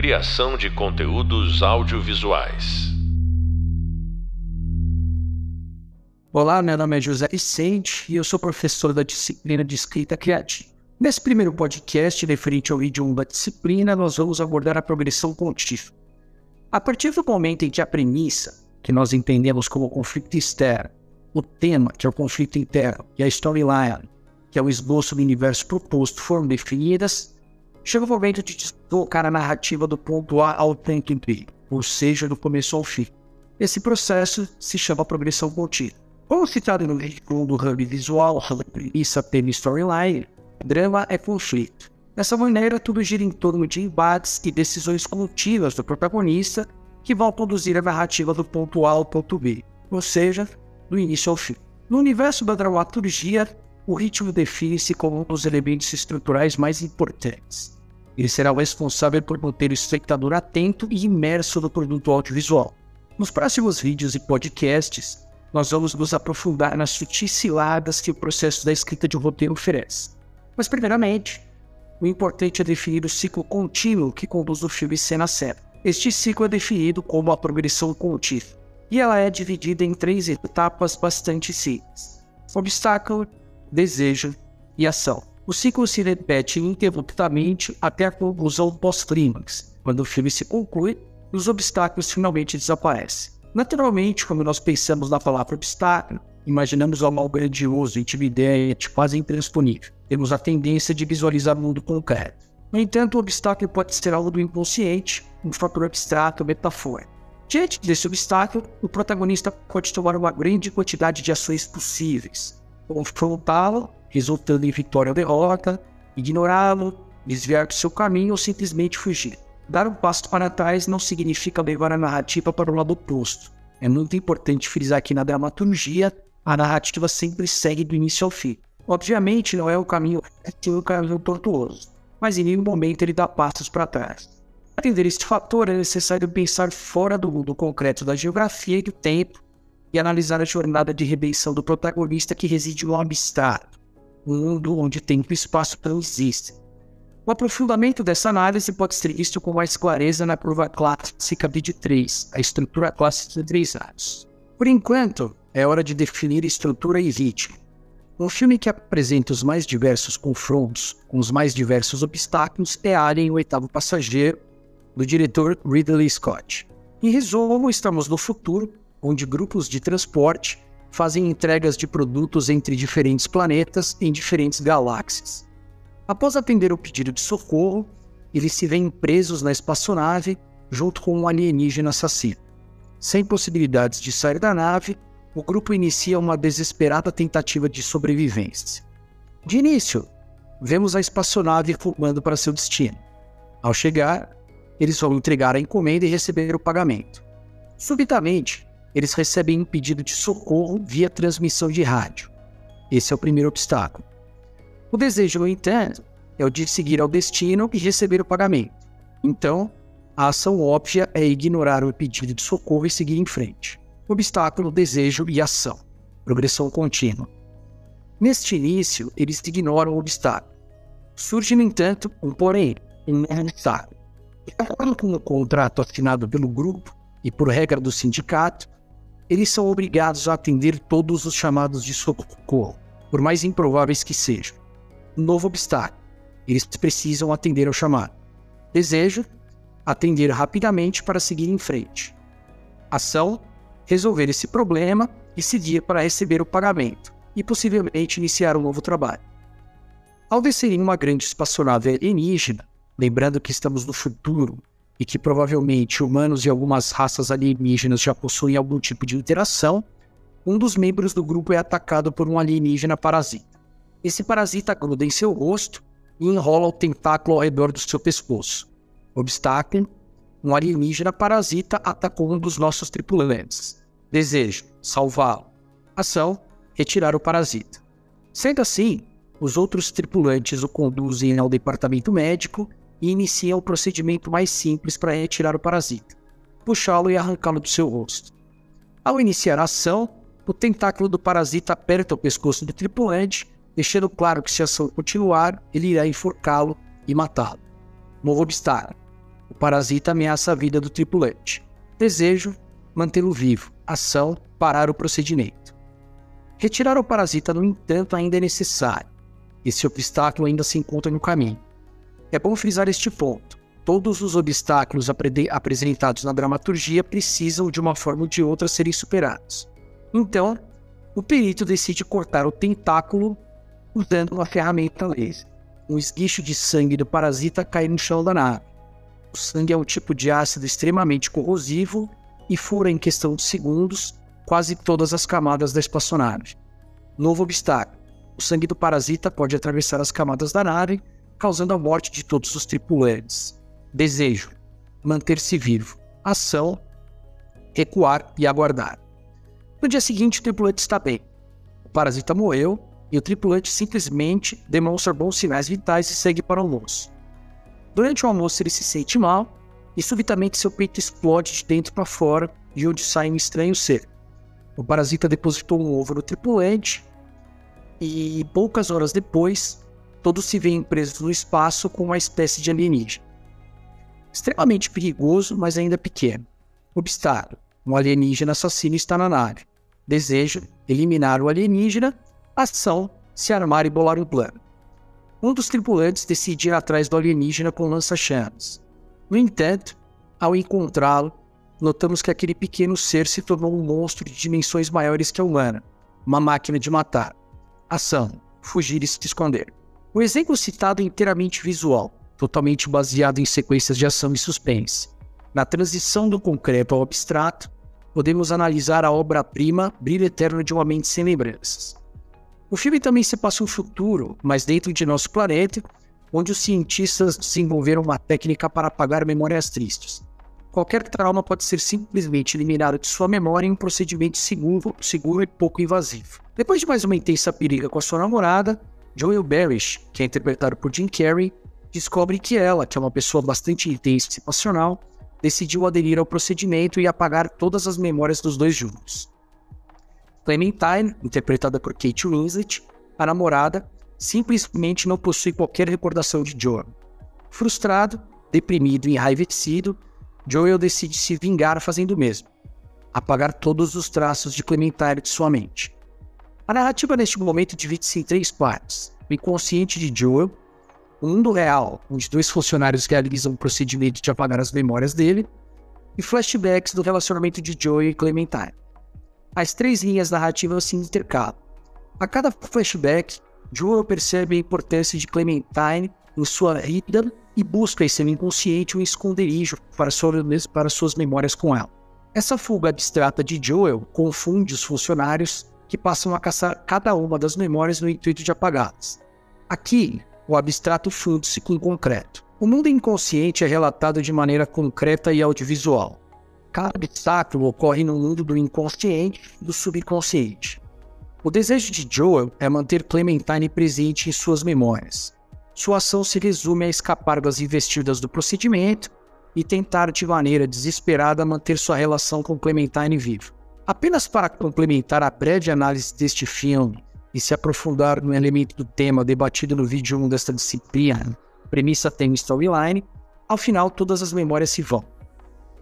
Criação de conteúdos audiovisuais. Olá, meu nome é José Vicente e eu sou professor da disciplina de escrita criativa. Nesse primeiro podcast referente ao 1 da disciplina, nós vamos abordar a progressão contínua. A partir do momento em que a premissa, que nós entendemos como conflito externo, o tema, que é o conflito interno, e a storyline, que é o esboço do universo proposto, foram definidas, chega o momento de deslocar a narrativa do ponto A ao ponto B, ou seja, do começo ao fim. Esse processo se chama progressão contínua. Como citado no vídeo do hub visual, premissa, tema storyline, drama é conflito. Dessa maneira, tudo gira em torno de embates e decisões contínuas do protagonista que vão conduzir a narrativa do ponto A ao ponto B, ou seja, do início ao fim. No universo da dramaturgia, o ritmo define-se como um dos elementos estruturais mais importantes. Ele será o responsável por manter o espectador atento e imerso no produto audiovisual. Nos próximos vídeos e podcasts, nós vamos nos aprofundar nas sutis ciladas que o processo da escrita de um roteiro oferece. Mas, primeiramente, o importante é definir o ciclo contínuo que conduz o filme cena a cena. Este ciclo é definido como a progressão contínua e ela é dividida em três etapas bastante simples: obstáculo, desejo e ação. O ciclo se repete ininterruptamente até a conclusão pós-clímax, quando o filme se conclui e os obstáculos finalmente desaparecem. Naturalmente, quando nós pensamos na palavra obstáculo, imaginamos algo grandioso, intimidante, quase intransponível. Temos a tendência de visualizar o mundo concreto. No entanto, o obstáculo pode ser algo do inconsciente, um fator abstrato metafórico. Diante desse obstáculo, o protagonista pode tomar uma grande quantidade de ações possíveis, confrontá-lo, resultando em vitória ou derrota, ignorá-lo, desviar do seu caminho ou simplesmente fugir. Dar um passo para trás não significa levar a narrativa para o lado oposto. É muito importante frisar que na dramaturgia, a narrativa sempre segue do início ao fim. Obviamente, não é o caminho é o caminho tortuoso, mas em nenhum momento ele dá passos para trás. Para entender este fator, é necessário pensar fora do mundo concreto da geografia e do tempo e analisar a jornada de redenção do protagonista que reside no abstrato, um mundo onde tempo e espaço não existem. O aprofundamento dessa análise pode ser visto com mais clareza na curva clássica de 3, a estrutura clássica de três atos. Por enquanto, é hora de definir estrutura e ritmo. Um filme que apresenta os mais diversos confrontos com os mais diversos obstáculos é Alien, o oitavo passageiro, do diretor Ridley Scott. Em resumo, estamos no futuro, onde grupos de transporte fazem entregas de produtos entre diferentes planetas em diferentes galáxias. Após atender o pedido de socorro, eles se veem presos na espaçonave junto com um alienígena assassino. Sem possibilidades de sair da nave, o grupo inicia uma desesperada tentativa de sobrevivência. De início, vemos a espaçonave rumando para seu destino. Ao chegar, eles vão entregar a encomenda e receber o pagamento. Subitamente, eles recebem um pedido de socorro via transmissão de rádio. Esse é o primeiro obstáculo. O desejo, no entanto, é o de seguir ao destino e receber o pagamento. Então, a ação óbvia é ignorar o pedido de socorro e seguir em frente. Obstáculo, desejo e ação. Progressão contínua. Neste início, eles ignoram o obstáculo. Surge, no entanto, um porém, um obstáculo. De acordo com o contrato assinado pelo grupo e por regra do sindicato, eles são obrigados a atender todos os chamados de socorro, por mais improváveis que sejam. Um novo obstáculo. Eles precisam atender ao chamado. Desejo atender rapidamente para seguir em frente. Ação resolver esse problema e seguir para receber o pagamento e possivelmente iniciar um novo trabalho. Ao descer em uma grande espaçonave alienígena, lembrando que estamos no futuro e que provavelmente humanos e algumas raças alienígenas já possuem algum tipo de interação, um dos membros do grupo é atacado por um alienígena parasita. Esse parasita gruda em seu rosto e enrola o tentáculo ao redor do seu pescoço. Obstáculo: um alienígena parasita atacou um dos nossos tripulantes. Desejo: salvá-lo. Ação: retirar o parasita. Sendo assim, os outros tripulantes o conduzem ao departamento médico e inicia o procedimento mais simples para retirar o parasita: puxá-lo e arrancá-lo do seu rosto. Ao iniciar a ação, o tentáculo do parasita aperta o pescoço do tripulante, deixando claro que se a ação continuar, ele irá enforcá-lo e matá-lo. Novo obstáculo. O parasita ameaça a vida do tripulante. Desejo, mantê-lo vivo. Ação, parar o procedimento. Retirar o parasita, no entanto, ainda é necessário. Esse obstáculo ainda se encontra no caminho. É bom frisar este ponto. Todos os obstáculos apresentados na dramaturgia precisam, de uma forma ou de outra, serem superados. Então, o perito decide cortar o tentáculo usando uma ferramenta laser. Um esguicho de sangue do parasita cai no chão da nave. O sangue é um tipo de ácido extremamente corrosivo e fura em questão de segundos quase todas as camadas da espaçonave. Novo obstáculo. O sangue do parasita pode atravessar as camadas da nave, causando a morte de todos os tripulantes. Desejo: manter-se vivo. Ação: recuar e aguardar. No dia seguinte, o tripulante está bem. O parasita morreu e o tripulante simplesmente demonstra bons sinais vitais e segue para o almoço. Durante o almoço, ele se sente mal e subitamente seu peito explode de dentro para fora, de onde sai um estranho ser. O parasita depositou um ovo no tripulante e poucas horas depois, todos se veem presos no espaço com uma espécie de alienígena extremamente perigoso, mas ainda pequeno. Obstáculo: um alienígena assassino está na nave. Desejo: eliminar o alienígena. Ação: se armar e bolar um plano. Um dos tripulantes decide ir atrás do alienígena com lança-chamas. No entanto, ao encontrá-lo, notamos que aquele pequeno ser se tornou um monstro de dimensões maiores que a humana, uma máquina de matar. Ação: fugir e se esconder. O exemplo citado é inteiramente visual, totalmente baseado em sequências de ação e suspense. Na transição do concreto ao abstrato, podemos analisar a obra-prima Brilho Eterno de uma Mente Sem Lembranças. O filme também se passa um futuro, mas dentro de nosso planeta, onde os cientistas desenvolveram uma técnica para apagar memórias tristes. Qualquer trauma pode ser simplesmente eliminado de sua memória em um procedimento seguro, seguro e pouco invasivo. Depois de mais uma intensa periga com a sua namorada, Joel Barish, que é interpretado por Jim Carrey, descobre que ela, que é uma pessoa bastante intensa e passional, decidiu aderir ao procedimento e apagar todas as memórias dos dois juntos. Clementine, interpretada por Kate Winslet, a namorada, simplesmente não possui qualquer recordação de Joel. Frustrado, deprimido e enraivecido, Joel decide se vingar fazendo o mesmo, apagar todos os traços de Clementine de sua mente. A narrativa neste momento divide-se em três partes: o inconsciente de Joel, o mundo real, onde dois funcionários realizam o procedimento de apagar as memórias dele, e flashbacks do relacionamento de Joey e Clementine. As três linhas narrativas se intercalam. A cada flashback, Joel percebe a importância de Clementine em sua vida e busca em seu inconsciente um esconderijo para, para suas memórias com ela. Essa fuga abstrata de Joel confunde os funcionários que passam a caçar cada uma das memórias no intuito de apagá-las. Aqui, o abstrato funde-se com o concreto. O mundo inconsciente é relatado de maneira concreta e audiovisual. Cada obstáculo ocorre no mundo do inconsciente e do subconsciente. O desejo de Joel é manter Clementine presente em suas memórias. Sua ação se resume a escapar das investidas do procedimento e tentar de maneira desesperada manter sua relação com Clementine viva. Apenas para complementar a breve análise deste filme e se aprofundar no elemento do tema debatido no vídeo 1 desta disciplina, premissa tem storyline, ao final todas as memórias se vão.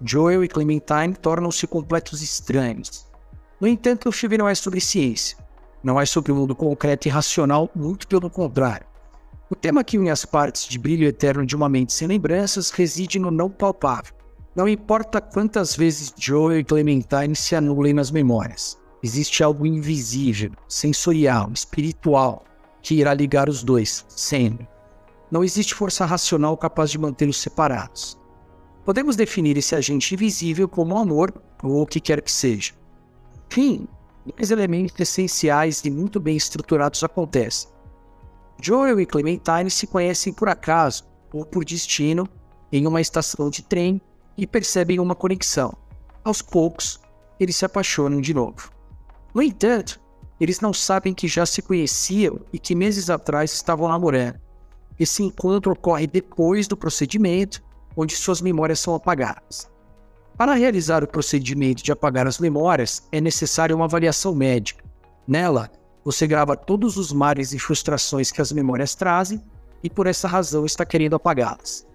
Joel e Clementine tornam-se completos estranhos. No entanto, o filme não é sobre ciência, não é sobre o mundo concreto e racional, muito pelo contrário. O tema que une as partes de brilho eterno de uma mente sem lembranças reside no não palpável. Não importa quantas vezes Joel e Clementine se anulem nas memórias. Existe algo invisível, sensorial, espiritual, que irá ligar os dois, sempre. Não existe força racional capaz de mantê-los separados. Podemos definir esse agente invisível como amor ou o que quer que seja. Fim, dois elementos essenciais e muito bem estruturados acontecem. Joel e Clementine se conhecem por acaso ou por destino em uma estação de trem e percebem uma conexão. Aos poucos, eles se apaixonam de novo. No entanto, eles não sabem que já se conheciam e que meses atrás estavam namorando. Esse encontro ocorre depois do procedimento, onde suas memórias são apagadas. Para realizar o procedimento de apagar as memórias, é necessária uma avaliação médica. Nela, você grava todos os mares e frustrações que as memórias trazem e por essa razão está querendo apagá-las.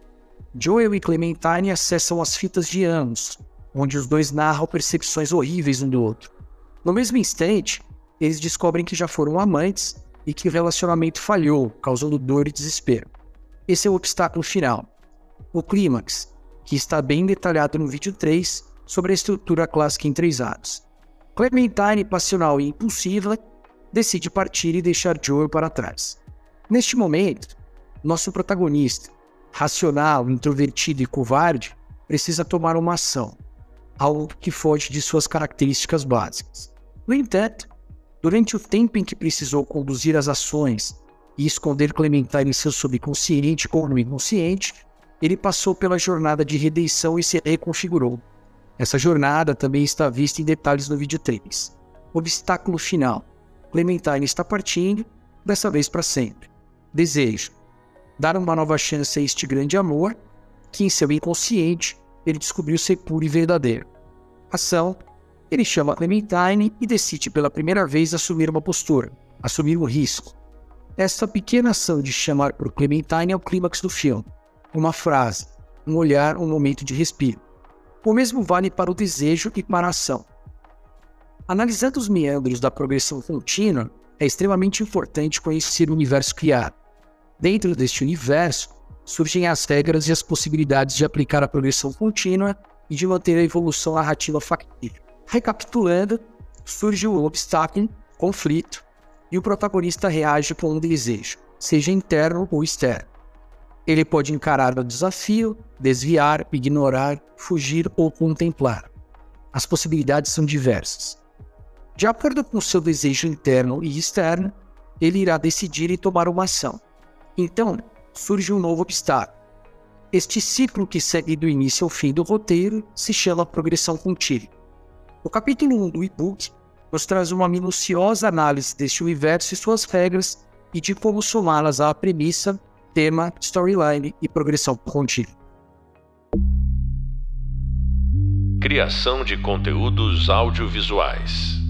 Joel e Clementine acessam as fitas de anos, onde os dois narram percepções horríveis um do outro. No mesmo instante, eles descobrem que já foram amantes e que o relacionamento falhou, causando dor e desespero. Esse é o obstáculo final. O clímax, que está bem detalhado no vídeo 3 sobre a estrutura clássica em três atos. Clementine, passional e impulsiva, decide partir e deixar Joel para trás. Neste momento, nosso protagonista, racional, introvertido e covarde, precisa tomar uma ação, algo que foge de suas características básicas. No entanto, durante o tempo em que precisou conduzir as ações e esconder Clementine em seu subconsciente ou no inconsciente, ele passou pela jornada de redenção e se reconfigurou. Essa jornada também está vista em detalhes no vídeo 3. Obstáculo final. Clementine está partindo, dessa vez para sempre. Desejo. Dar uma nova chance a este grande amor, que em seu inconsciente ele descobriu ser puro e verdadeiro. Ação. Ele chama Clementine e decide pela primeira vez assumir uma postura, assumir um risco. Essa pequena ação de chamar por Clementine é o clímax do filme. Uma frase, um olhar, um momento de respiro. O mesmo vale para o desejo e para a ação. Analisando os meandros da progressão contínua, é extremamente importante conhecer o universo criado. Dentro deste universo, surgem as regras e as possibilidades de aplicar a progressão contínua e de manter a evolução narrativa factível. Recapitulando, surge o obstáculo, conflito, e o protagonista reage com um desejo, seja interno ou externo. Ele pode encarar o desafio, desviar, ignorar, fugir ou contemplar. As possibilidades são diversas. De acordo com seu desejo interno e externo, ele irá decidir e tomar uma ação. Então, surge um novo obstáculo. Este ciclo que segue do início ao fim do roteiro se chama progressão contínua. O capítulo 1 do e-book nos traz uma minuciosa análise deste universo e suas regras e de como somá-las à premissa, tema, storyline e progressão contínua. Criação de conteúdos audiovisuais.